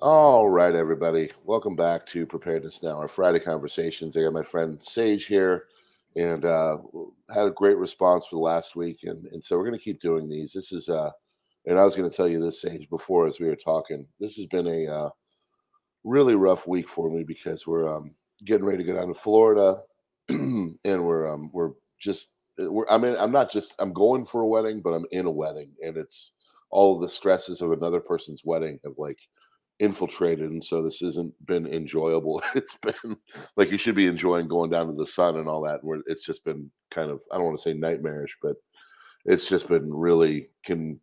All right, everybody. Welcome back to Preparedness Now, our Friday conversations. I got my friend Sage here and uh, had a great response for the last week. And, and so we're going to keep doing these. This is, uh, and I was going to tell you this, Sage, before as we were talking. This has been a uh, really rough week for me because we're um, getting ready to go down to Florida and we're, um, we're just, we're, I mean, I'm not just, I'm going for a wedding, but I'm in a wedding and it's all the stresses of another person's wedding have like, infiltrated and so this hasn't been enjoyable. It's been like you should be enjoying going down to the sun and all that where it's just been kind of i don't want to say nightmarish but it's just been really can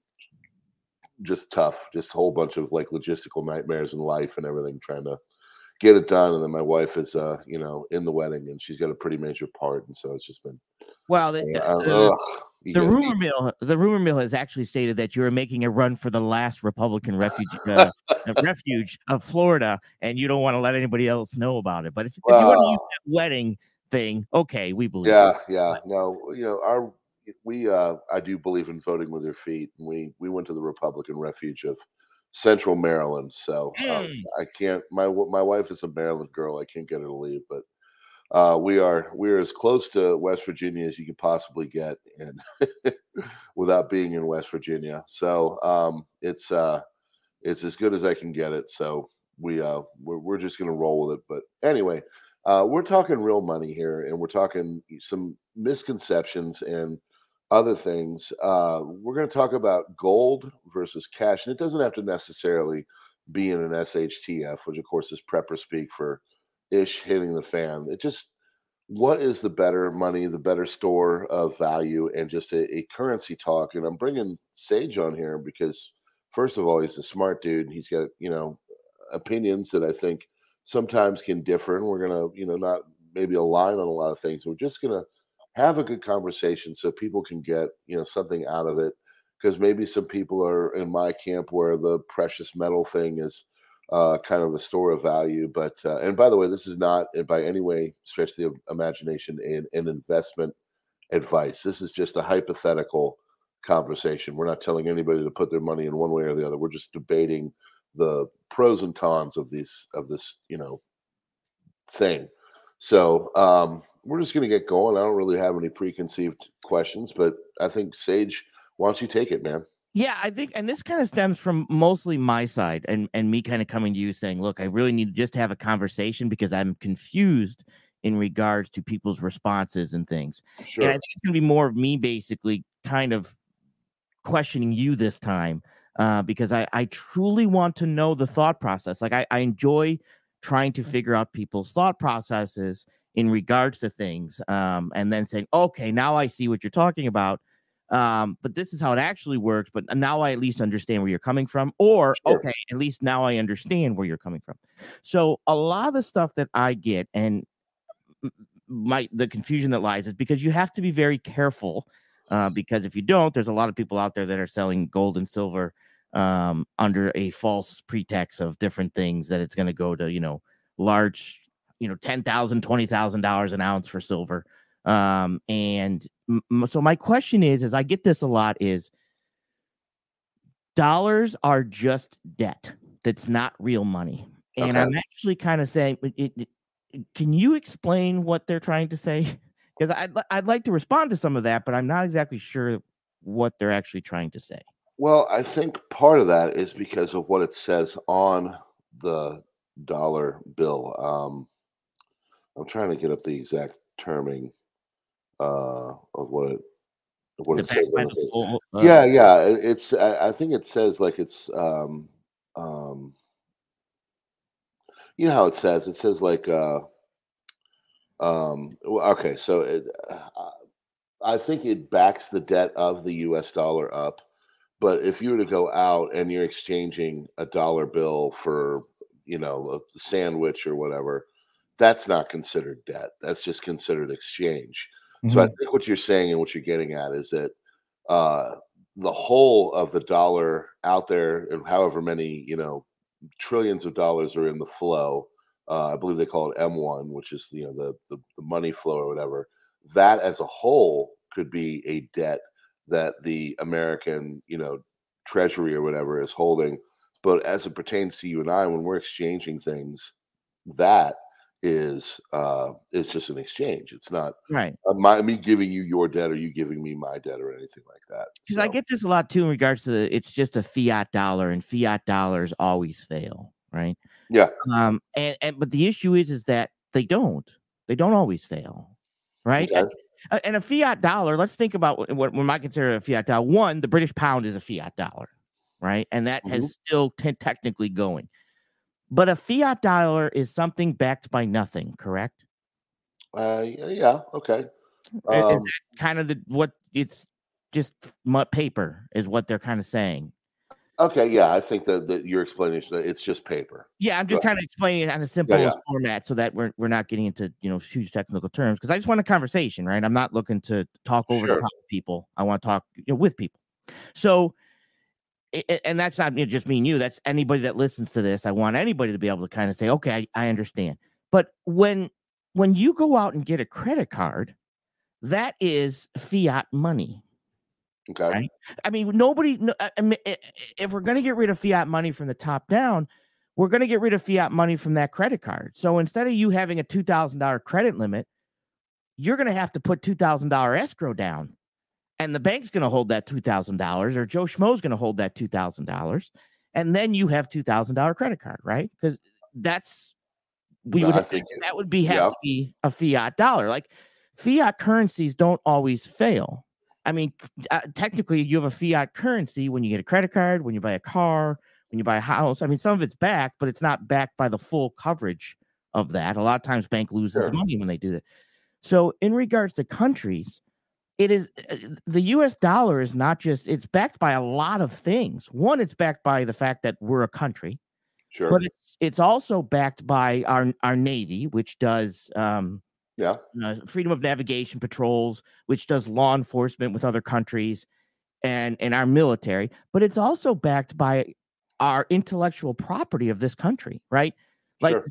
just tough just a whole bunch of like logistical nightmares in life and everything trying to get it done and then my wife is uh you know in the wedding and she's got a pretty major part and so it's just been well the, uh, the, rumor mill, the rumor mill has actually stated that you are making a run for the last Republican refuge uh, refuge of Florida, and you don't want to let anybody else know about it. But if, well, if you want to use that wedding thing, okay, we believe. Yeah, you. yeah. No, you know, our we uh I do believe in voting with your feet. And we we went to the Republican refuge of Central Maryland, so um, I can't. My my wife is a Maryland girl. I can't get her to leave, but uh, we are we're as close to West Virginia as you could possibly get, and without being in West Virginia. So um, it's uh, it's as good as I can get it. So we uh, we're, we're just gonna roll with it. But anyway, uh, we're talking real money here, and we're talking some misconceptions and other things. Uh, we're going to talk about gold versus cash, and it doesn't have to necessarily be in an SHTF, which of course is prepper speak for ish hitting the fan. It just what is the better money, the better store of value, and just a, a, currency talk. And I'm bringing Sage on here because, first of all, he's a smart dude. He's got you know opinions that I think sometimes can differ, and we're gonna you know not maybe align on a lot of things. We're just gonna have a good conversation so people can get you know something out of it because maybe some people are in my camp where the precious metal thing is uh, kind of a store of value. But uh, and by the way, this is not by any way stretch the imagination in an investment advice. This is just a hypothetical conversation. We're not telling anybody to put their money in one way or the other. We're just debating the pros and cons of these of this you know thing. So um, we're just going to get going. I don't really have any preconceived questions, but I think Sage, why don't you take it, man? Yeah, I think, and this kind of stems from mostly my side and and me kind of coming to you saying, look, I really need to just have a conversation because I'm confused in regards to people's responses and things. Sure. And I think it's going to be more of me basically kind of questioning you this time uh, because I I truly want to know the thought process. Like I, I enjoy trying to figure out people's thought processes in regards to things, um, and then saying, okay, now I see what you're talking about um, but this is how it actually works. But now I at least understand where you're coming from, or sure. okay, at least now I understand where you're coming from. So a lot of the stuff that I get and my the confusion that lies is because you have to be very careful. Uh, because if you don't, there's a lot of people out there that are selling gold and silver um, under a false pretext of different things that it's going to go to, you know, large, you know, ten thousand, twenty thousand dollars an ounce for silver. Um, and m- so my question is, as I get this a lot, is dollars are just debt. That's not real money. And okay. I'm actually kind of saying, it, it, can you explain what they're trying to say? Because I'd, I'd like to respond to some of that, but I'm not exactly sure what they're actually trying to say. Well, I think part of that is because of what it says on the dollar bill. Um, I'm trying to get up the exact terming uh, of what it what it says. Full, uh, yeah, yeah. It's I, I, think it says like it's um um you know how it says it says like uh um okay so it, uh, I think it backs the debt of the U.S. dollar up. But if you were to go out and you're exchanging a dollar bill for, you know, a sandwich or whatever, that's not considered debt. That's just considered exchange. Mm-hmm. So I mm-hmm. think what you're saying and what you're getting at is that uh, the whole of the dollar out there, and however many you know trillions of dollars are in the flow. Uh, I believe they call it M1, which is you know the, the the money flow or whatever. That as a whole could be a debt that the American you know Treasury or whatever is holding but as it pertains to you and I, when we're exchanging things, that is uh is just an exchange. It's not right. Uh, my me giving you your debt or you giving me my debt or anything like that. Because so. I get this a lot too in regards to the, it's just a fiat dollar and fiat dollars always fail, right? Yeah. Um. And, and but the issue is is that they don't. They don't always fail, right? Okay. And, and, a fiat dollar. Let's think about what, what when I consider a fiat dollar. One, the British pound is a fiat dollar, right? And that mm-hmm. has still t- technically going. But a fiat dollar is something backed by nothing, correct? Uh, yeah, okay. Um, is kind of the what it's just paper is what they're kind of saying. Okay, yeah, I think that, that your explanation it's just paper. Yeah, I'm just kind of explaining it on a simple yeah, yeah. format so that we're we're not getting into you know huge technical terms because I just want a conversation, right? I'm not looking to talk over sure. the top of people. I want to talk you know, with people. So and that's not just me and you that's anybody that listens to this i want anybody to be able to kind of say okay I, I, understand. But when when you go out and get a credit card that is fiat money okay. right? i mean nobody I mean, if we're going to get rid of fiat money from the top down we're going to get rid of fiat money from that credit card. So instead of you having a $2000 credit limit you're going to have to put $2000 escrow down and the bank's going to hold that $2,000 or Joe Schmo's going to hold that $2,000 and then you have $2,000 credit card, right? Cuz that's we no, would think that would be have yeah. to be a fiat dollar. Like fiat currencies don't always fail. I mean, uh, technically you have a fiat currency when you get a credit card, when you buy a car, when you buy a house. I mean, some of it's backed, but it's not backed by the full coverage of that. A lot of times bank loses sure. money when they do that. So in regards to countries, it is uh, the US dollar is not just it's backed by a lot of things. One, it's backed by the fact that we're a country. Sure. But it's it's also backed by our our navy, which does um yeah uh, freedom of navigation patrols, which does law enforcement with other countries, and and our military. But it's also backed by our intellectual property of this country, right? Like sure.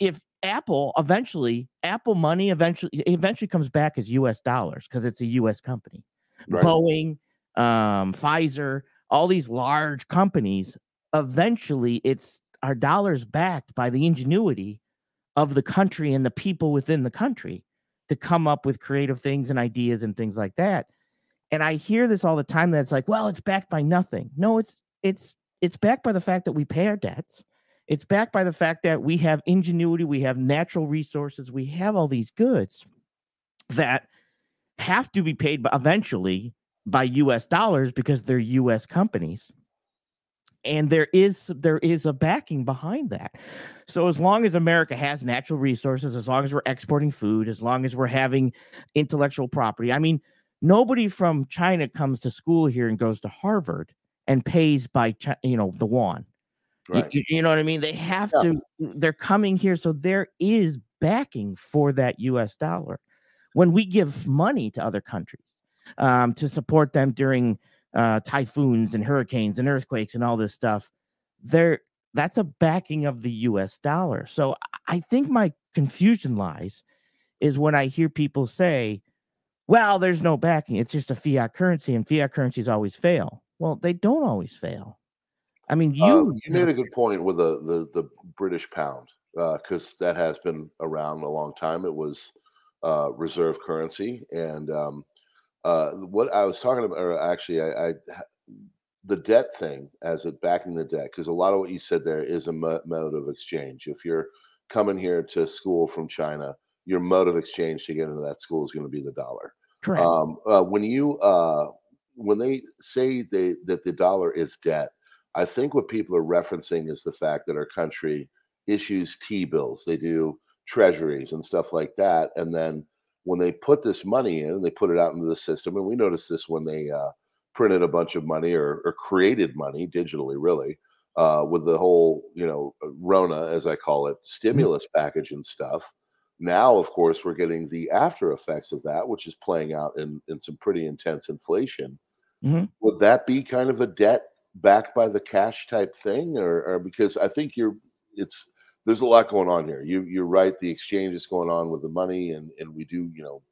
if Apple eventually, Apple money eventually eventually comes back as U.S. dollars because it's a U.S. company. Right. Boeing, um, Pfizer, all these large companies. Eventually, it's our dollars backed by the ingenuity of the country and the people within the country to come up with creative things and ideas and things like that. And I hear this all the time. That's like, well, it's backed by nothing. No, it's it's it's backed by the fact that we pay our debts it's backed by the fact that we have ingenuity, we have natural resources, we have all these goods that have to be paid eventually by US dollars because they're US companies. And there is there is a backing behind that. So as long as America has natural resources, as long as we're exporting food, as long as we're having intellectual property, I mean, nobody from China comes to school here and goes to Harvard and pays by you know the yuan Right. You, you, know what I mean? They have yeah. to, they're coming here. So there is backing for that US dollar. When we give money to other countries um, to support them during uh, typhoons and hurricanes and earthquakes and all this stuff, there that's a backing of the US dollar. So I think my confusion lies is when I hear people say, well, there's no backing. It's just a fiat currency, and fiat currencies always fail. Well, they don't always fail. I mean, you uh, you made a good point with the the, the British pound because uh, that has been around a long time. It was uh, reserve currency, and um, uh, what I was talking about, or actually, I, I the debt thing as it backing the debt because a lot of what you said there is a mode of exchange. If you're coming here to school from China, your mode of exchange to get into that school is going to be the dollar. Correct. Um, uh, when you uh, when they say they that the dollar is debt, I think what people are referencing is the fact that our country issues T bills. They do treasuries and stuff like that. And then when they put this money in, they put it out into the system. And we noticed this when they uh, printed a bunch of money or, or created money digitally, really, uh, with the whole, you know, Rona, as I call it, mm-hmm. stimulus package and stuff. Now, of course, we're getting the after effects of that, which is playing out in, in some pretty intense inflation. Mm-hmm. Would that be kind of a debt backed by the cash type thing, or, or because I think you're it's there's a lot going on here. You you're right. The exchange is going on with the money, and and we do you know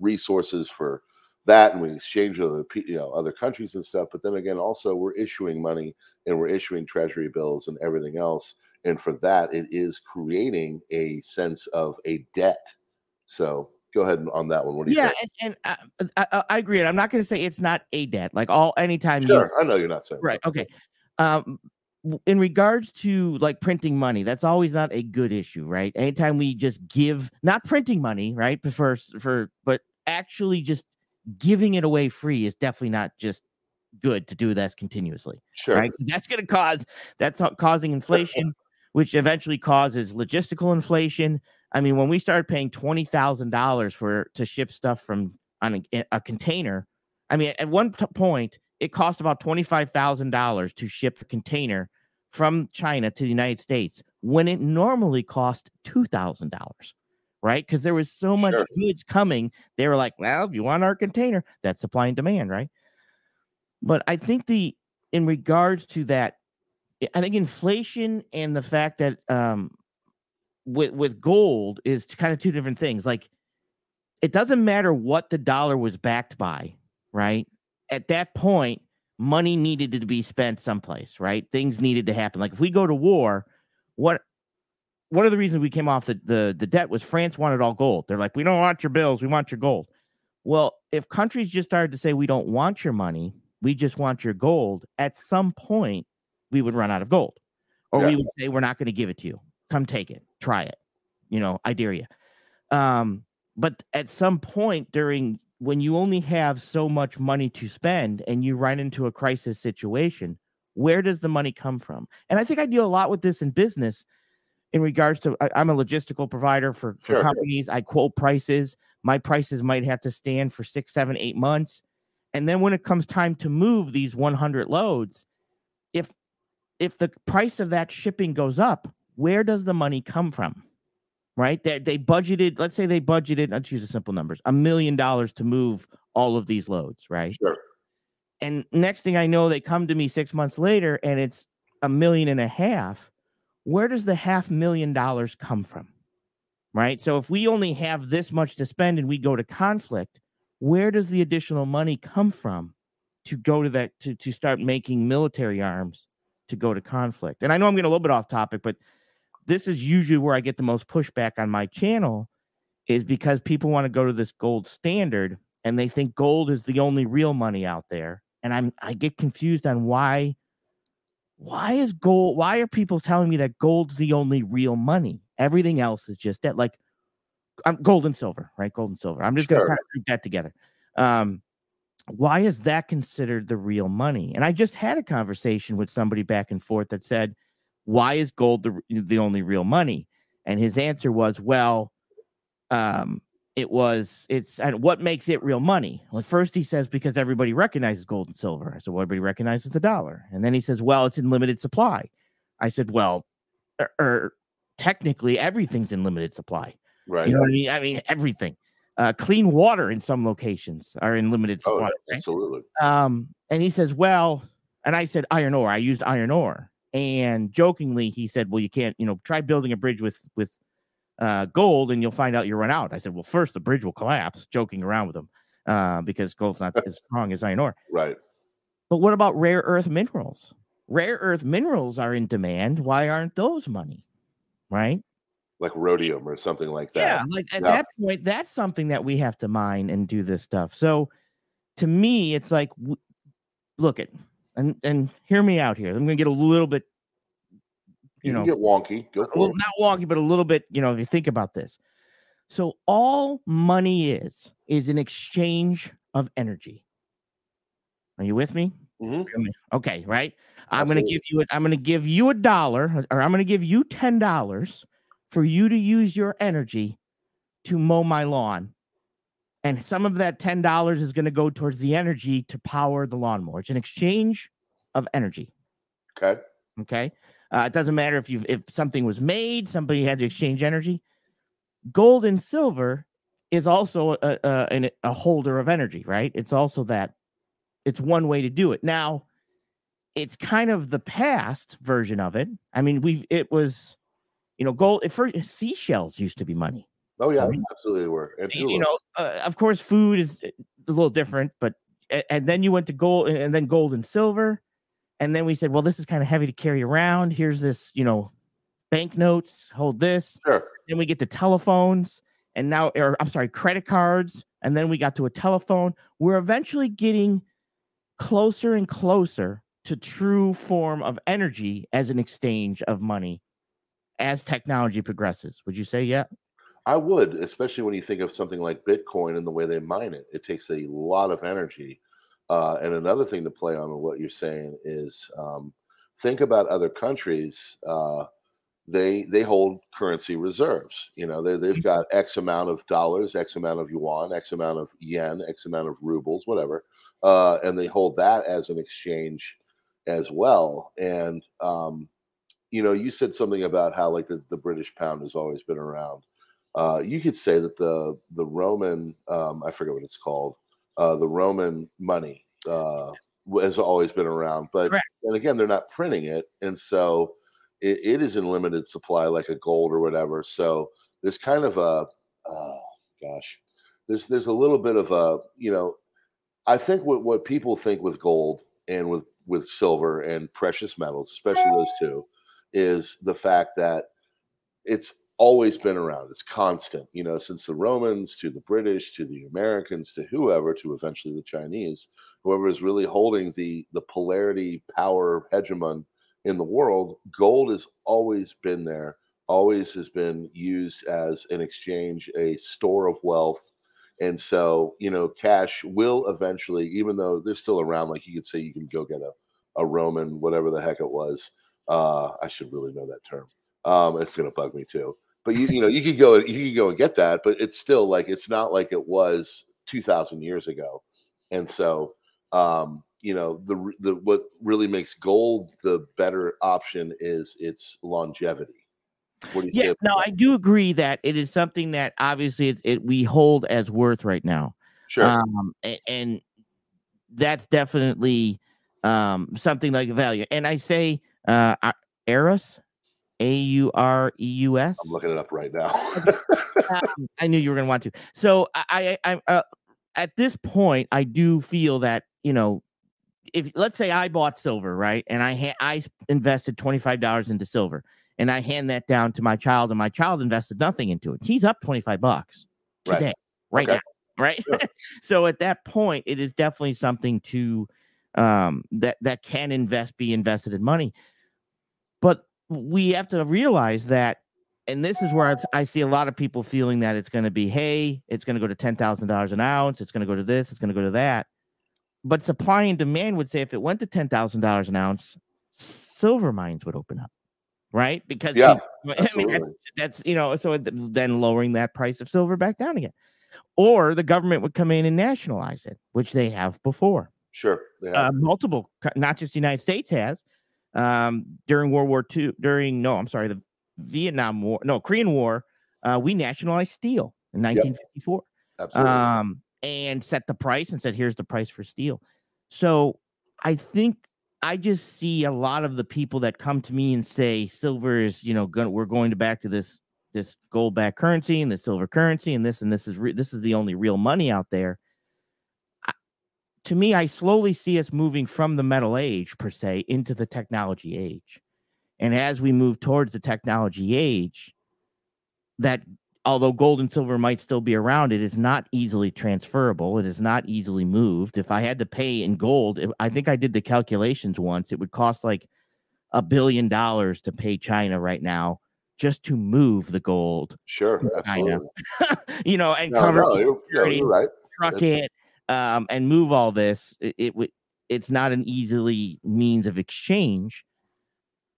resources for that and we exchange with other you know other countries and stuff but then again also we're issuing money and we're issuing treasury bills and everything else and for that it is creating a sense of a debt so go ahead on that one what do you yeah think? and, and uh, I, I, agree and i'm not going to say it's not a debt like all anytime sure you, i know you're not saying right that. okay um in regards to like printing money, that's always not a good issue, right? Anytime we just give not printing money, right? For for but actually just giving it away free is definitely not just good to do this continuously. Sure. Right? That's going to cause that's causing inflation, which eventually causes logistical inflation. I mean, when we started paying twenty thousand dollars for to ship stuff from on a, a container, I mean, at one t- point it cost about twenty five thousand dollars to ship a container from China to the United States when it normally cost two thousand dollars right? Because there was so much sure. goods coming. They were like, well, if you want our container, that's supply and demand, right? But I think the in regards to that, I think inflation and the fact that um with with gold is kind of two different things. Like it doesn't matter what the dollar was backed by, right? At that point, money needed to be spent someplace, right? Things needed to happen. Like if we go to war, what one of the reasons we came off the, the the debt was France wanted all gold. They're like, we don't want your bills, we want your gold. Well, if countries just started to say we don't want your money, we just want your gold, at some point we would run out of gold. Or yeah. we would say we're not going to give it to you. Come take it. Try it. You know, I dare you. Um, but at some point during when you only have so much money to spend and you run into a crisis situation, where does the money come from? And I think I deal a lot with this in business in regards to I, am a logistical provider for, for sure. companies. I quote prices. My prices might have to stand for six, seven, eight months. And then when it comes time to move these 100 loads, if if the price of that shipping goes up, where does the money come from? Right? They, they budgeted, let's say they budgeted, let's use the simple numbers, a million dollars to move all of these loads, right? Sure. And next thing I know, they come to me six months later and it's a million and a half where does the half million dollars come from? Right. So if we only have this much to spend and we go to conflict, where does the additional money come from to go to that to, to start making military arms to go to conflict? And I know I'm getting a little bit off topic, but this is usually where I get the most pushback on my channel is because people want to go to this gold standard and they think gold is the only real money out there. And I'm I get confused on why why is gold why are people telling me that gold's the only real money? Everything else is just that like i'm gold and silver right? Gold and silver. I'm just sure. gonna kind of group that together. Um why is that considered the real money? And i just had a conversation with somebody back and forth that said why is gold the, the only real money? And his answer was well um it was it's and what makes it real money? Well first he says because everybody recognizes gold and silver. So everybody recognizes the dollar. And then he says well it's in limited supply. I said well er, er, technically everything's in limited supply. Right. you know what i mean? I mean everything. Uh, clean water in some locations are in limited oh, supply oh, absolutely. Right? um and he says well and i said iron ore. I used iron ore and jokingly he said well you can't you know try building a bridge with with uh, gold and you'll find out you run out. I said, well, first the bridge will collapse, joking around with him uh, because gold's not as strong as iron ore. Right. But what about rare earth minerals? Rare earth minerals are in demand. Why aren't those money? Right. Like rhodium or something like that. Yeah. Like at yeah. that point, that's something that we have to mine and do this stuff. So to me, it's like, look at, and, and hear me out here. I'm going to get a little bit you, know, get wonky. Go for little, Not wonky, but a little bit. You know, if you think about this, so all money is is an exchange of energy. Are you with me? Mm-hmm. Okay, right. Absolutely. I'm going to give you. A, I'm going to give you a dollar, or I'm going to give you ten dollars for you to use your energy to mow my lawn. And some of that ten dollars is going to go towards the energy to power the lawnmower. It's an exchange of energy. Okay. Okay. Uh, it doesn't matter if you if something was made, somebody had to exchange energy. Gold and silver is also a, a, a holder of energy, right? It's also that. It's one way to do it. Now, it's kind of the past version of it. I mean, we've it was, you know, gold. At first, seashells used to be money. Oh yeah, absolutely were. And you know, uh, of course, food is uh, a little different, but and then you went to gold and then gold and silver, and then we said, well, this is kind of heavy to carry around. Here's this, you know, banknotes. Hold this. Sure. Then we get to telephones, and now, or I'm sorry, credit cards, and then we got to a telephone. We're eventually getting closer and closer to true form of energy as an exchange of money as technology progresses. Would you say yeah? I would, especially when you think of something like Bitcoin and the way they mine it. It takes a lot of energy. Uh, and another thing to play on what you're saying is um, think about other countries. Uh, they they hold currency reserves. You know, they, they've mm-hmm. got X amount of dollars, X amount of yuan, X amount of yen, X amount of rubles, whatever, uh, and they hold that as an exchange as well. And um, you know, you said something about how like the, the British pound has always been around. Uh, you could say that the the Roman, um, I forget what it's called, uh, the Roman money uh, has always been around. But Correct. and again, they're not printing it, and so it, it is in limited supply, like a gold or whatever. So there's kind of a, oh, gosh, there's there's a little bit of a, you know, I think what what people think with gold and with with silver and precious metals, especially those two, is the fact that it's always been around. It's constant, you know, since the Romans to the British to the Americans to whoever to eventually the Chinese, whoever is really holding the the polarity power hegemon in the world, gold has always been there, always has been used as an exchange, a store of wealth. And so, you know, cash will eventually, even though they're still around, like you could say you can go get a, a Roman, whatever the heck it was. Uh, I should really know that term. Um, it's gonna bug me too. But you, you know, you could go, you could go and get that, but it's still like it's not like it was two thousand years ago. And so, um, you know the the what really makes gold the better option is its longevity. What do you yeah, no, I do agree that it is something that obviously it's, it we hold as worth right now. Sure, um, and, and that's definitely um something like value. And I say uh Eros, A U R E U S. I'm looking it up right now. um, I knew you were going to want to. So I, I, I uh, at this point, I do feel that you know if let's say I bought silver, right, and I ha- I invested twenty five dollars into silver, and I hand that down to my child, and my child invested nothing into it, he's up twenty five bucks today, right, right okay. now, right. Sure. so at that point, it is definitely something to um, that that can invest be invested in money, we have to realize that. And this is where I, I see a lot of people feeling that it's going to be, hey, it's going to go to ten thousand dollars an ounce. It's going to go to this. It's going to go to that but supply and demand would say if it went to ten thousand dollars an ounce, silver mines would open up, right? Because yeah, I mean that's, that's, you know so then lowering that price of silver back down again, or the government would come in and nationalize it, which they have before. Sure, uh, multiple, not just the United States has um, during World War II. During no, I'm sorry, the Vietnam War, no Korean War, uh, we nationalized steel in 1954. Yep. Absolutely. Um, and set the price and said, here's the price for steel. So I think I just see a lot of the people that come to me and say silver is, you know, going, we're going to back to this this gold back currency and the silver currency and this and this is re- this is the only real money out there. To me, I slowly see us moving from the metal age per se into the technology age. And as we move towards the technology age, that although gold and silver might still be around, it is not easily transferable. It is not easily moved. If I had to pay in gold, I think I did the calculations once. It would cost like a billion dollars to pay China right now just to move the gold. Sure, China, you know, and no, cover no, you're, you're right. truck it, um, and move all this. It would. It's not an easily means of exchange.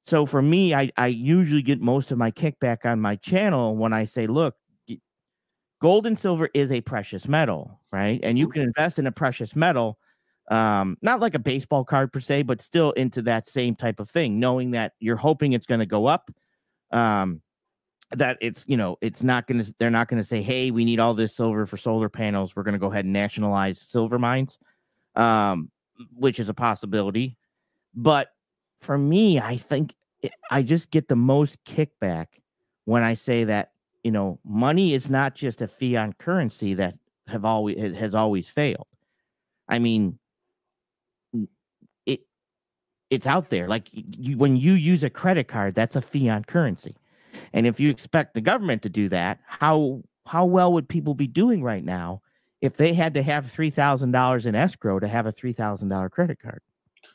So for me, I, I usually get most of my kickback on my channel when I say, look, gold and silver is a precious metal, right? And you can invest in a precious metal, um, not like a baseball card per se, but still into that same type of thing, knowing that you're hoping it's going to go up. Um, that it's you know it's not going to they're not going to say hey we need all this silver for solar panels we're going to go ahead and nationalize silver mines um which is a possibility but for me, I think I just get the most kickback when I say that you know, money is not just a fiat currency that have always has always failed. I mean, it it's out there. Like you, when you use a credit card, that's a fiat currency. And if you expect the government to do that, how how well would people be doing right now if they had to have three thousand dollars in escrow to have a three thousand dollar credit card?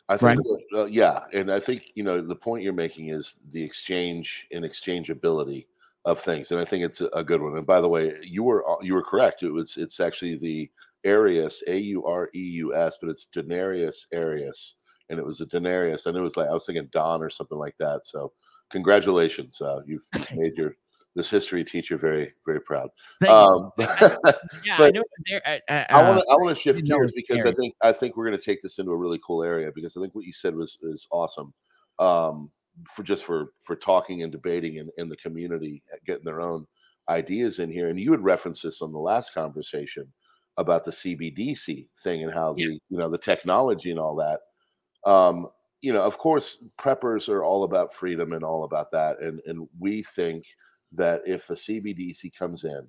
I think, right? uh, yeah, and I think you know the point you're making is the exchange and exchangeability of things, and I think it's a good one. And by the way, you were uh, you were correct. It was it's actually the Aureus, A U R E U S, but it's Denarius Aureus, and it was a denarius, and it was like I was thinking Don or something like that. So congratulations, uh, you've made your this history teacher very very proud. Um, yeah, I know. Uh, uh, I want to I want to shift gears because I think I think we're going to take this into a really cool area because I think what you said was is awesome. Um, for just for for talking and debating in, in the community, getting their own ideas in here. And you had referenced this on the last conversation about the CBDC thing and how yeah. the you know the technology and all that. Um, you know, of course, preppers are all about freedom and all about that, and and we think that if a CBDC comes in,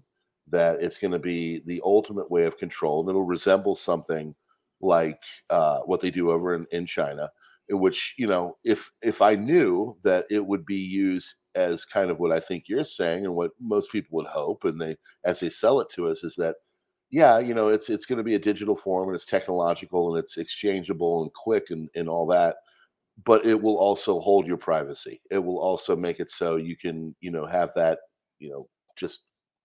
that it's going to be the ultimate way of control, and it'll resemble something like uh, what they do over in, in China, in which you know, if if I knew that it would be used as kind of what I think you're saying, and what most people would hope, and they as they sell it to us, is that yeah, you know, it's it's going to be a digital form and it's technological and it's exchangeable and quick and, and all that but it will also hold your privacy. It will also make it so you can, you know, have that, you know, just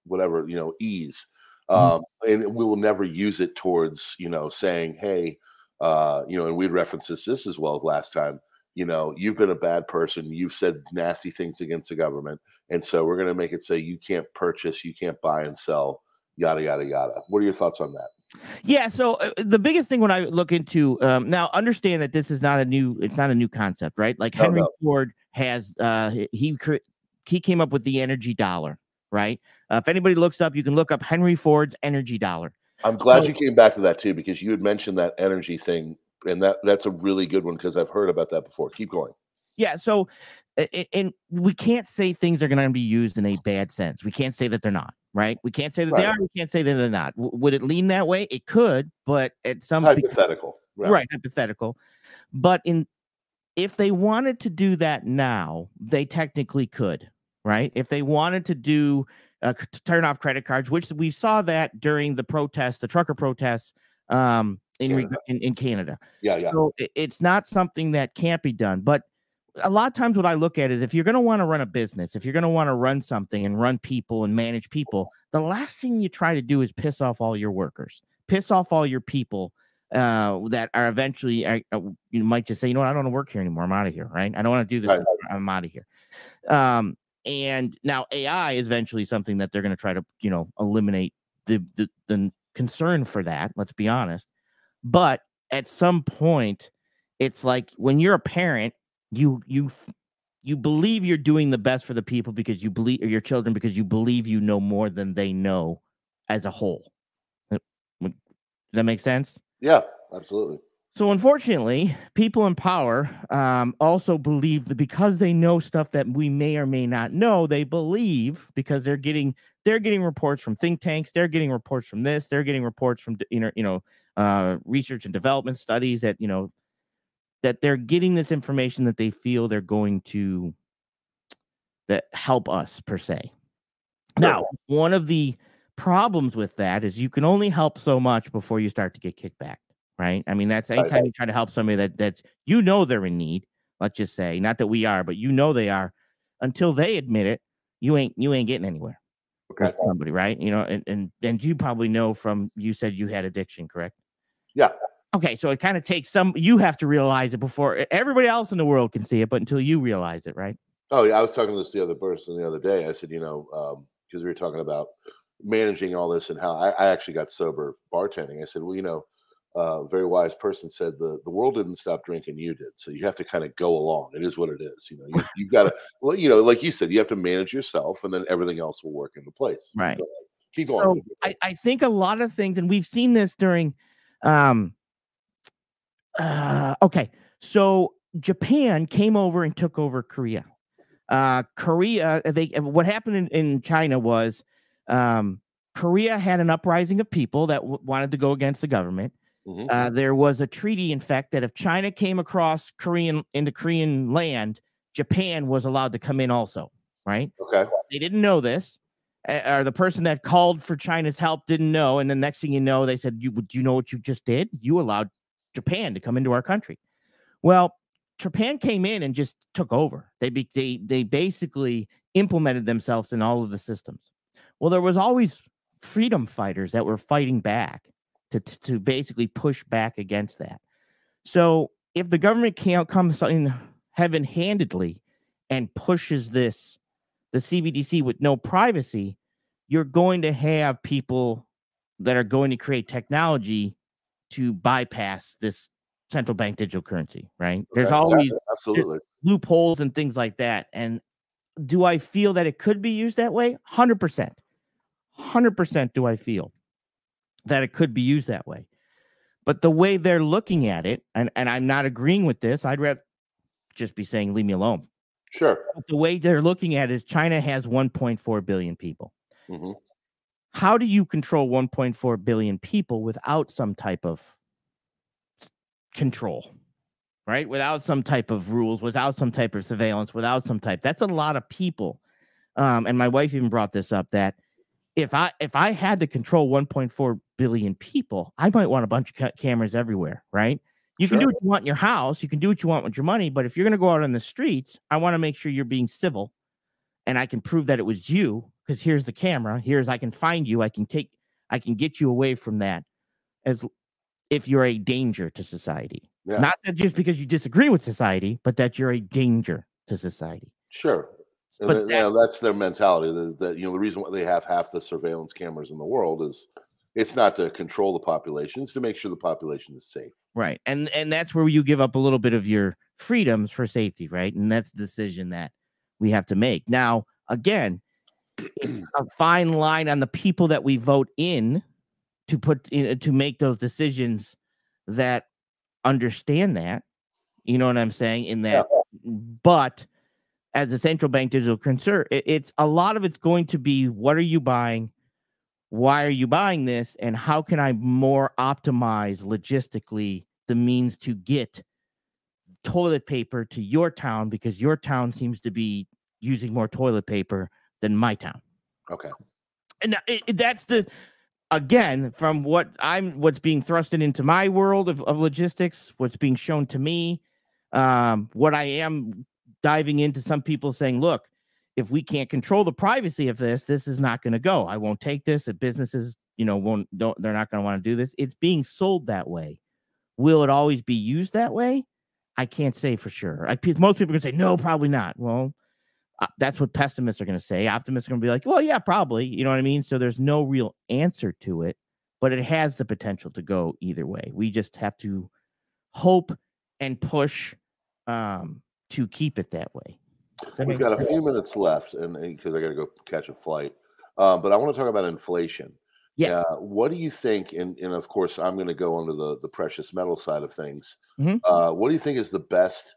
whatever, you know, ease. Mm-hmm. Um, and we will never use it towards, you know, saying, hey, uh, you know, and we referenced this, this as well last time. You know, you've been a bad person. You've said nasty things against the government, and so we're going to make it say you can't purchase, you can't buy and sell, yada yada yada. What are your thoughts on that? Yeah. So uh, the biggest thing when I look into um, now, understand that this is not a new, it's not a new concept, right? Like Henry no, no. Ford has, uh, he he came up with the energy dollar, right? Uh, if anybody looks up, you can look up Henry Ford's energy dollar. I'm glad so, you came back to that too because you had mentioned that energy thing, and that that's a really good one because I've heard about that before. Keep going. Yeah. So, and we can't say things are going to be used in a bad sense. We can't say that they're not right? We can't say that right. they are. We can't say that they're not. W- would it lean that way? It could, but at some hypothetical, right. right? Hypothetical. But in if they wanted to do that now, they technically could, right? If they wanted to do uh, to turn off credit cards, which we saw that during the protests, the trucker protests um, in, Canada. in in Canada. Yeah, yeah. So it's not something that can't be done, but a lot of times what I look at is if you're going to want to run a business, if you're going to want to run something and run people and manage people, the last thing you try to do is piss off all your workers, piss off all your people uh, that are eventually uh, you might just say, you know what, I don't want to work here anymore. I'm out of here. Right? I don't want to do this. Right. I'm out of here. Um, and now AI is eventually something that they're going to try to you know eliminate the, the the concern for that. Let's be honest. But at some point, it's like when you're a parent you you you believe you're doing the best for the people because you believe or your children because you believe you know more than they know as a whole. Does that make sense? Yeah, absolutely. So unfortunately, people in power um, also believe that because they know stuff that we may or may not know, they believe because they're getting they're getting reports from think tanks, they're getting reports from this, they're getting reports from you know you know uh, research and development studies that you know that they're getting this information that they feel they're going to that help us per se. Now, one of the problems with that is you can only help so much before you start to get kicked back, right? I mean, that's anytime right. you try to help somebody that that you know they're in need, let's just say, not that we are, but you know they are, until they admit it, you ain't you ain't getting anywhere. Okay. somebody, right? You know, and, and and you probably know from you said you had addiction, correct? Yeah. Okay, so it kind of takes some. You have to realize it before everybody else in the world can see it, but until you realize it, right? Oh yeah, I was talking to this the other person the other day. I said, you know, because um, we were talking about managing all this and how I, I, actually got sober bartending. I said, well, you know, uh, a very wise person said the the world didn't stop drinking, you did. So you have to kind of go along. It is what it is. You know, you, you've got to, well, you know, like you said, you have to manage yourself, and then everything else will work into place. Right. keep going. So I, I think a lot of things, and we've seen this during. Um, uh, okay, so Japan came over and took over Korea. Uh, Korea, they what happened in, in China was um, Korea had an uprising of people that w- wanted to go against the government. Mm-hmm. Uh, there was a treaty, in fact, that if China came across Korean into Korean land, Japan was allowed to come in also. Right? Okay. They didn't know this, or the person that called for China's help didn't know, and the next thing you know, they said, "You would you know what you just did? You allowed Japan to come into our country." Well, Japan came in and just took over. They be, they they basically implemented themselves in all of the systems. Well, there was always freedom fighters that were fighting back to, to, to basically push back against that. So if the government can't come in heaven handedly and pushes this, the CBDC with no privacy, you're going to have people that are going to create technology to bypass this central bank digital currency, right? There's always absolutely loopholes and things like that. And do I feel that it could be used that way? 100%. 100% do I feel that it could be used that way. But the way they're looking at it, and, and I'm not agreeing with this, I'd rather just be saying, leave me alone. Sure. But the way they're looking at it is China has 1.4 billion people. Mm-hmm. How do you control 1.4 billion people without some type of control? Right? Without some type of rules, without some type of surveillance, without some type. That's a lot of people. Um, and my wife even brought this up that if I if I had to control 1.4 billion people, I might want a bunch of cameras everywhere, right? You sure. can do what you want in your house, you can do what you want with your money, but if you're going to go out on the streets, I want to make sure you're being civil and I can prove that it was you because here's the camera, here's I can find you, I can take I can get you away from that as if you're a danger to society. Yeah. Not that just because you disagree with society, but that you're a danger to society. Sure but that, you know, that's their mentality. That you know the reason why they have half the surveillance cameras in the world is it's not to control the population; it's to make sure the population is safe. Right, and and that's where you give up a little bit of your freedoms for safety, right? And that's the decision that we have to make. Now, again, it's a fine line on the people that we vote in to put in to make those decisions that understand that. You know what I'm saying? In that, yeah. but as a central bank digital concern, it's a lot of it's going to be what are you buying? Why are you buying this? And how can I more optimize logistically the means to get toilet paper to your town because your town seems to be using more toilet paper than my town. Okay. And it, it, that's the again from what I'm what's being thrusted into my world of, of logistics, what's being shown to me, um, what I am diving into some people saying, look, if we can't control the privacy of this, this is not going to go. I won't take this. If businesses, you know, won't don't they're not going to want to do this. It's being sold that way. Will it always be used that way? I can't say for sure. I, most people are going to say no, probably not. Well, uh, that's what pessimists are going to say. Optimists are going to be like, well, yeah, probably. You know what I mean? So there's no real answer to it, but it has the potential to go either way. We just have to hope and push um, to keep it that way. We've got a few minutes left, and because I got to go catch a flight, uh, but I want to talk about inflation. Yeah. Uh, what do you think? And, and of course, I'm going to go onto the the precious metal side of things. Mm-hmm. Uh, what do you think is the best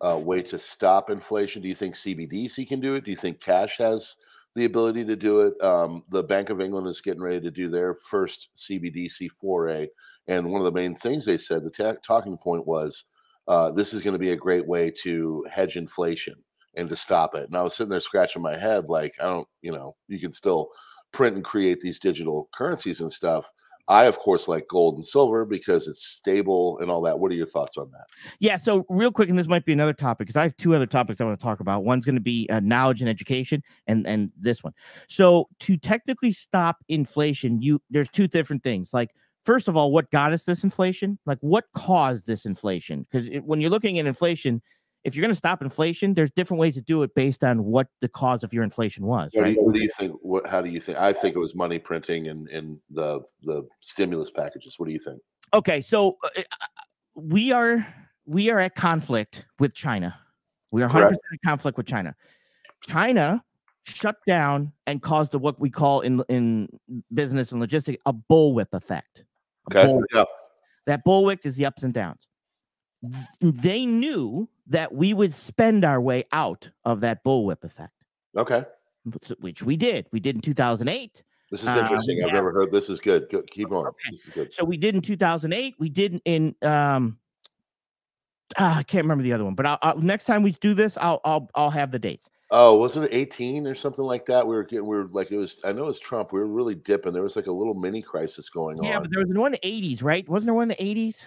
uh, way to stop inflation? Do you think CBDC can do it? Do you think cash has the ability to do it? Um, the Bank of England is getting ready to do their first CBDC foray, and one of the main things they said, the t- talking point was uh, this is going to be a great way to hedge inflation and to stop it. And I was sitting there scratching my head, like, I don't, you know, you can still print and create these digital currencies and stuff. I, of course, like gold and silver because it's stable and all that. What are your thoughts on that? Yeah. So, real quick, and this might be another topic because I have two other topics I want to talk about. One's going to be uh, knowledge and education, and and this one. So, to technically stop inflation, you there's two different things. Like first of all, what got us this inflation? Like, what caused this inflation? Because when you're looking at inflation, if you're going to stop inflation, there's different ways to do it based on what the cause of your inflation was. What, right? do, you, what do you think? What, how do you think? I think it was money printing and, and the the stimulus packages. What do you think? Okay, so uh, uh we are we are at conflict with China. We are 100 percent in conflict with China. China shut down and caused the, what we call in in business and logistics a bullwhip effect. Okay. Bullwhip. Yeah. That bullwhip is the ups and downs. They knew that we would spend our way out of that bullwhip effect. Okay. Which we did. We did in 2008. This is interesting. Uh, I've never heard. This is good. good. Keep on. Okay. So we did in 2008. We did in um, ah, I can't remember the other one, but I'll, I'll, next time we do this, I'll I'll I'll have the dates. Oh, wasn't it 18 or something like that? We were getting, we were like, it was, I know it was Trump. We were really dipping. There was like a little mini crisis going yeah, on. Yeah, but there was one in the 80s, right? Wasn't there one in the 80s?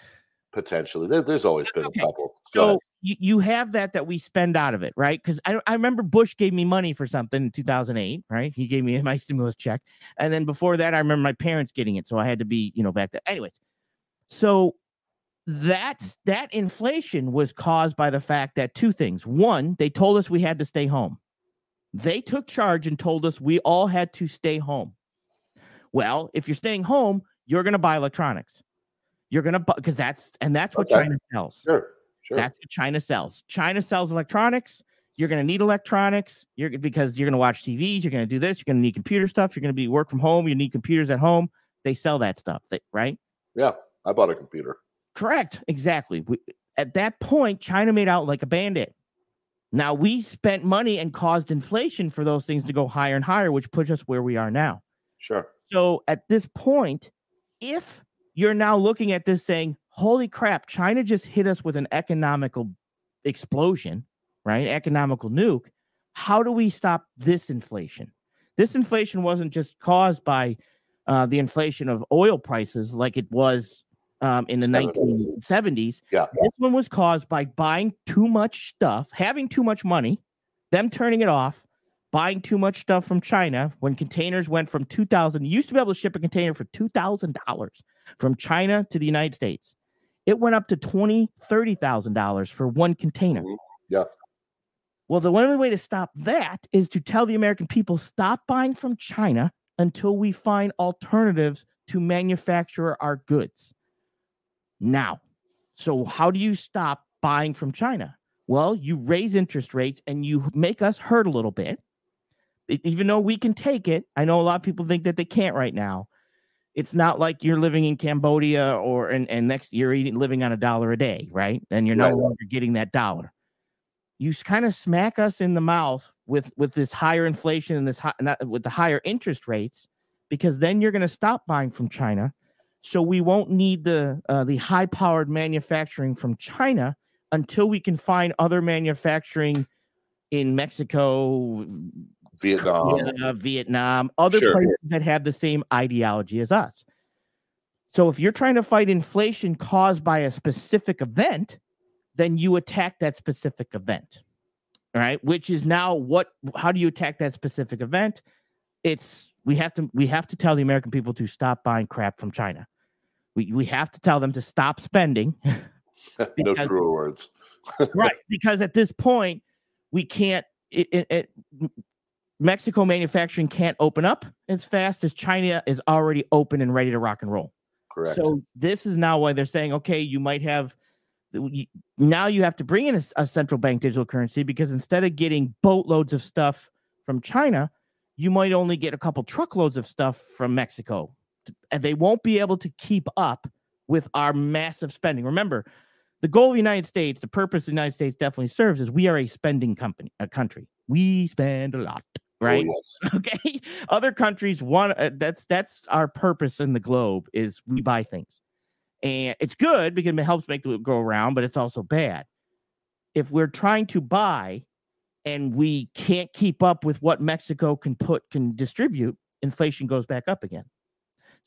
Potentially. There, there's always been okay. a couple. so you, you have that that we spend out of it, right? Because I, I remember Bush gave me money for something in 2008, right? He gave me my stimulus check. And then before that, I remember my parents getting it. So I had to be, you know, back there. Anyways, so that's that inflation was caused by the fact that two things. One, they told us we had to stay home. They took charge and told us we all had to stay home. Well, if you're staying home, you're going to buy electronics. You're gonna because that's and that's what okay. China sells. Sure, sure. That's what China sells. China sells electronics. You're gonna need electronics. You're because you're gonna watch TVs. You're gonna do this. You're gonna need computer stuff. You're gonna be work from home. You need computers at home. They sell that stuff, they, right? Yeah, I bought a computer. Correct. Exactly. We, at that point, China made out like a bandit. Now we spent money and caused inflation for those things to go higher and higher, which puts us where we are now. Sure. So at this point, if you're now looking at this saying, holy crap, China just hit us with an economical explosion, right? Economical nuke. How do we stop this inflation? This inflation wasn't just caused by uh, the inflation of oil prices like it was um, in the 1970s. Yeah. This one was caused by buying too much stuff, having too much money, them turning it off, buying too much stuff from China when containers went from 2000 you used to be able to ship a container for $2000 from China to the United States. It went up to 20 $30,000 for one container. Mm-hmm. yeah. Well the only way to stop that is to tell the American people stop buying from China until we find alternatives to manufacture our goods. Now so how do you stop buying from China? Well, you raise interest rates and you make us hurt a little bit even though we can take it, I know a lot of people think that they can't right now. It's not like you're living in Cambodia or and, and next you're eating living on a dollar a day, right? And you're no longer getting that dollar. You kind of smack us in the mouth with with this higher inflation and this high, not, with the higher interest rates, because then you're going to stop buying from China, so we won't need the uh, the high powered manufacturing from China until we can find other manufacturing in Mexico, Vietnam, Korea, Vietnam, other sure. places that have the same ideology as us. So if you're trying to fight inflation caused by a specific event, then you attack that specific event. All right, which is now what how do you attack that specific event? It's we have to we have to tell the American people to stop buying crap from China. We we have to tell them to stop spending. because, no truer words. right, because at this point we can't it, it, it, Mexico manufacturing can't open up as fast as China is already open and ready to rock and roll. Correct. So this is now why they're saying, okay, you might have now you have to bring in a, a central bank digital currency because instead of getting boatloads of stuff from China, you might only get a couple truckloads of stuff from Mexico, and they won't be able to keep up with our massive spending. Remember, the goal of the United States, the purpose of the United States definitely serves is we are a spending company, a country. We spend a lot. Oh, right? oh, yes. okay. Other countries want uh, that's that's our purpose in the globe is we buy things. And it's good because it helps make the world go around but it's also bad. If we're trying to buy and we can't keep up with what mexico can put can distribute inflation goes back up again.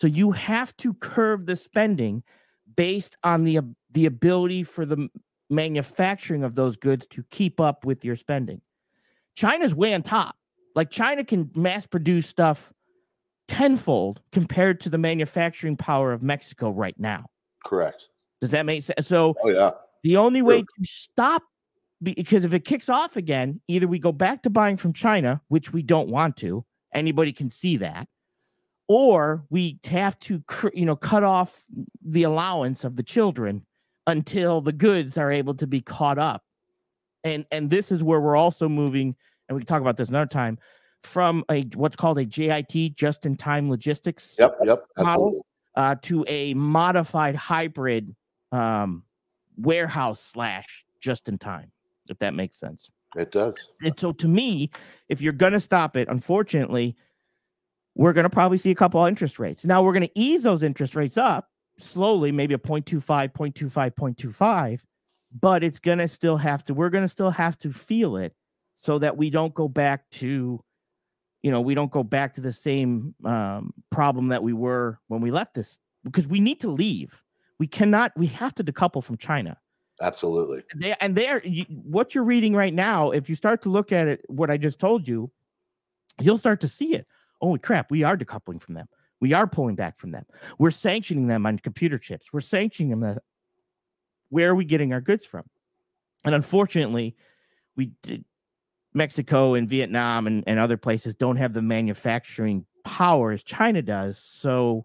So you have to curve the spending based on the the ability for the manufacturing of those goods to keep up with your spending. China's way on top like China can mass produce stuff tenfold compared to the manufacturing power of Mexico right now. Correct. Does that make sense? So, oh yeah, the only sure. way to stop because if it kicks off again, either we go back to buying from China, which we don't want to. Anybody can see that, or we have to, you know, cut off the allowance of the children until the goods are able to be caught up. And and this is where we're also moving and we can talk about this another time, from a what's called a JIT, just in time logistics yep, yep, model uh, to a modified hybrid um, warehouse slash just in time. if that makes sense. It does. And so to me, if you're going to stop it, unfortunately, we're going to probably see a couple of interest rates. Now we're going to ease those interest rates up slowly, maybe a 0.25, 0.25, 0.25, but it's going to still have to, we're going to still have to feel it so that we don't go back to, you know, we don't go back to the same um, problem that we were when we left this because we need to leave. We cannot, we have to decouple from China. Absolutely. They and they're you, what you're reading right now. If you start to look at it, what I just told you, you'll start to see it. Holy crap, we are decoupling from them. We are pulling back from them. We're sanctioning them on computer chips. We're sanctioning them. Where are we getting our goods from? And unfortunately, we did, Mexico and Vietnam and, and other places don't have the manufacturing power as China does. So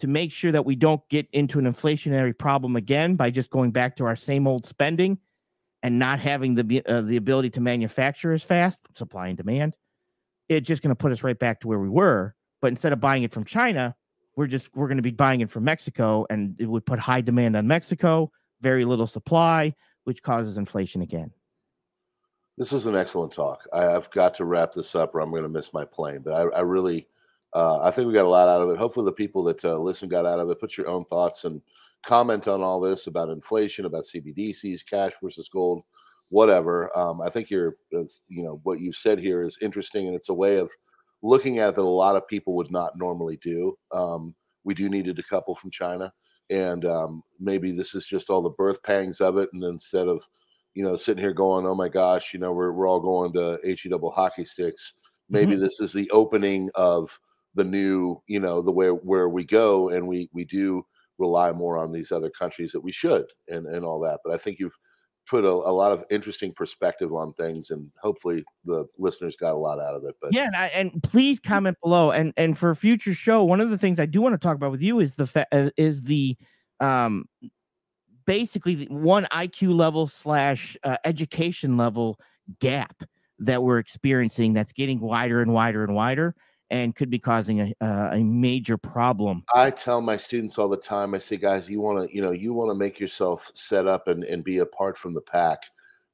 to make sure that we don't get into an inflationary problem again by just going back to our same old spending and not having the uh, the ability to manufacture as fast, supply and demand, it's just going to put us right back to where we were. But instead of buying it from China, we're just we're going to be buying it from Mexico, and it would put high demand on Mexico, very little supply, which causes inflation again. This was an excellent talk. I, have got to wrap this up, or I'm going to miss my plane. But I, I really uh, I think we got a lot out of it. Hopefully, the people that uh, listen got out of it. Put your own thoughts and comment on all this about inflation, about CBDCs, cash versus gold, whatever. Um, I think you're, uh, you know, what you've said here is interesting, and it's a way of looking at that a lot of people would not normally do. Um, we do need to decouple from China, and um, maybe this is just all the birth pangs of it, and instead of you know sitting here going, oh my gosh, you know, we're we're all going to he double hockey sticks. Maybe mm-hmm. this is the opening of the new, you know, the way where we go, and we we do rely more on these other countries that we should, and and all that. But I think you've put a, a, lot of interesting perspective on things and hopefully the listeners got a lot out of it but yeah and, I, and please comment below and and for a future show one of the things i do want to talk about with you is the fa- uh, is the um basically one iq level slash uh, education level gap that we're experiencing that's getting wider and wider and wider and could be causing a, uh, a major problem. I tell my students all the time, I say, guys, you want to, you know, you want to make yourself set up and, and be apart from the pack.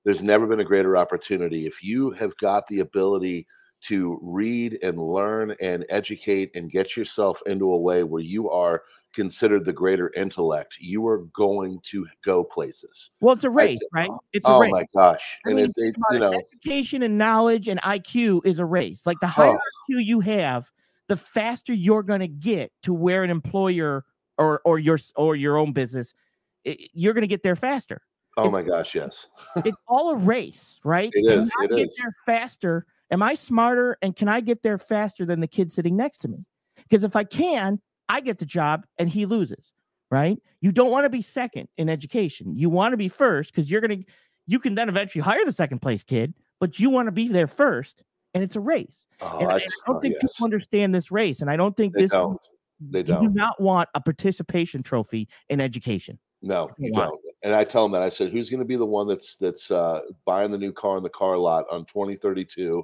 There's never been a greater opportunity. If you have got the ability to read and learn and educate and get yourself into a way where you are – considered the greater intellect, you are going to go places. Well, it's a race, right? It's a oh race. my gosh! I and mean, it, you know, education and knowledge and IQ is a race. Like the higher oh. IQ you have, the faster you're going to get to where an employer or or your or your own business, it, you're going to get there faster. Oh it's, my gosh! Yes, it's all a race, right? It is. Can I it get is. there faster? Am I smarter? And can I get there faster than the kid sitting next to me? Because if I can, I get the job and he loses, right? You don't want to be second in education. You want to be first because you're going to, you can then eventually hire the second place kid, but you want to be there first. And it's a race. Oh, and I, I, don't think yes. people understand this race. And I don't think they this, don't. they don't. do not want a participation trophy in education. No, you don't. And I tell them that I said, who's going to be the one that's that's uh, buying the new car in the car lot on 2032,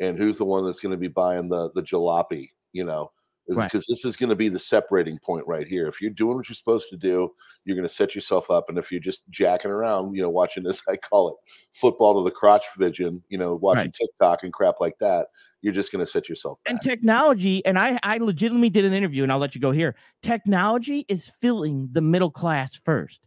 and who's the one that's going to be buying the the jalopy, you know, because right. this is going to be the separating point right here. If you're doing what you're supposed to do, you're going to set yourself up. And if you're just jacking around, you know, watching this, I call it football to the crotch vision, you know, watching right. TikTok and crap like that, you're just going to set yourself. Back. And technology, and I, I legitimately did an interview, and I'll let you go here. Technology is filling the middle class first,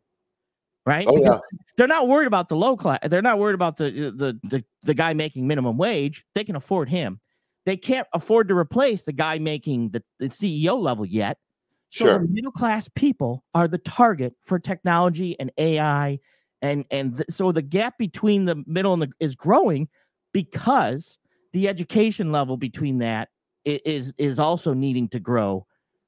right? Oh because yeah. They're not worried about the low class. They're not worried about the the the the guy making minimum wage. They can afford him they can't afford to replace the guy making the, the CEO level yet. So sure. the middle class people are the target for technology and AI, and and th- so the gap between the middle and the is growing because the education level between that is is also needing to grow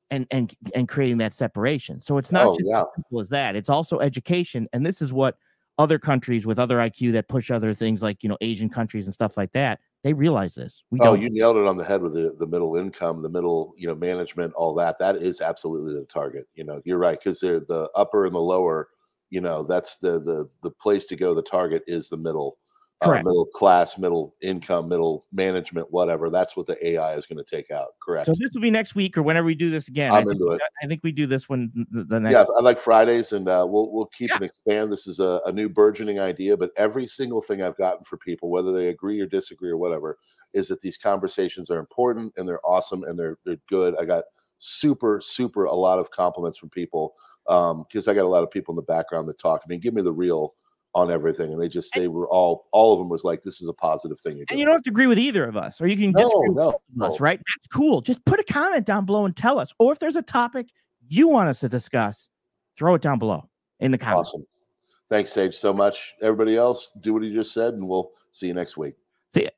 and and and creating that separation. So it's not oh, just yeah. as simple as that. It's also education, and this is what other countries with other IQ that push other things like you know Asian countries and stuff like that they realize this. We oh, don't. you nailed it on the head with the, the middle income, the middle, you know, management, all that. That is absolutely the target. You know, you're right because they're the upper and the lower. You know, that's the the the place to go. The target is the middle. Uh, middle class, middle income, middle management, whatever. That's what the AI is going to take out. Correct. So this will be next week or whenever we do this again. I'm I into think, it. I think we do this one the, the next. Yeah, I like Fridays, and uh, we'll we'll keep Yeah. and expand. This is a, a new burgeoning idea, but every single thing I've gotten for people, whether they agree or disagree or whatever, is that these conversations are important and they're awesome and they're they're good. I got super super a lot of compliments from people because I got a lot of people in the background that talk. I mean, give me the real on everything, and they just they were all all of them was like, this is a positive thing. And you don't have to agree with either of us, or you can no, disagree with no, us, right? That's cool. Just put a comment down below and tell us. Or if there's a topic you want us to discuss, throw it down below in the comments. Awesome. Thanks, Sage, so much. Everybody else, do what you just said, and we'll see you next week. See ya.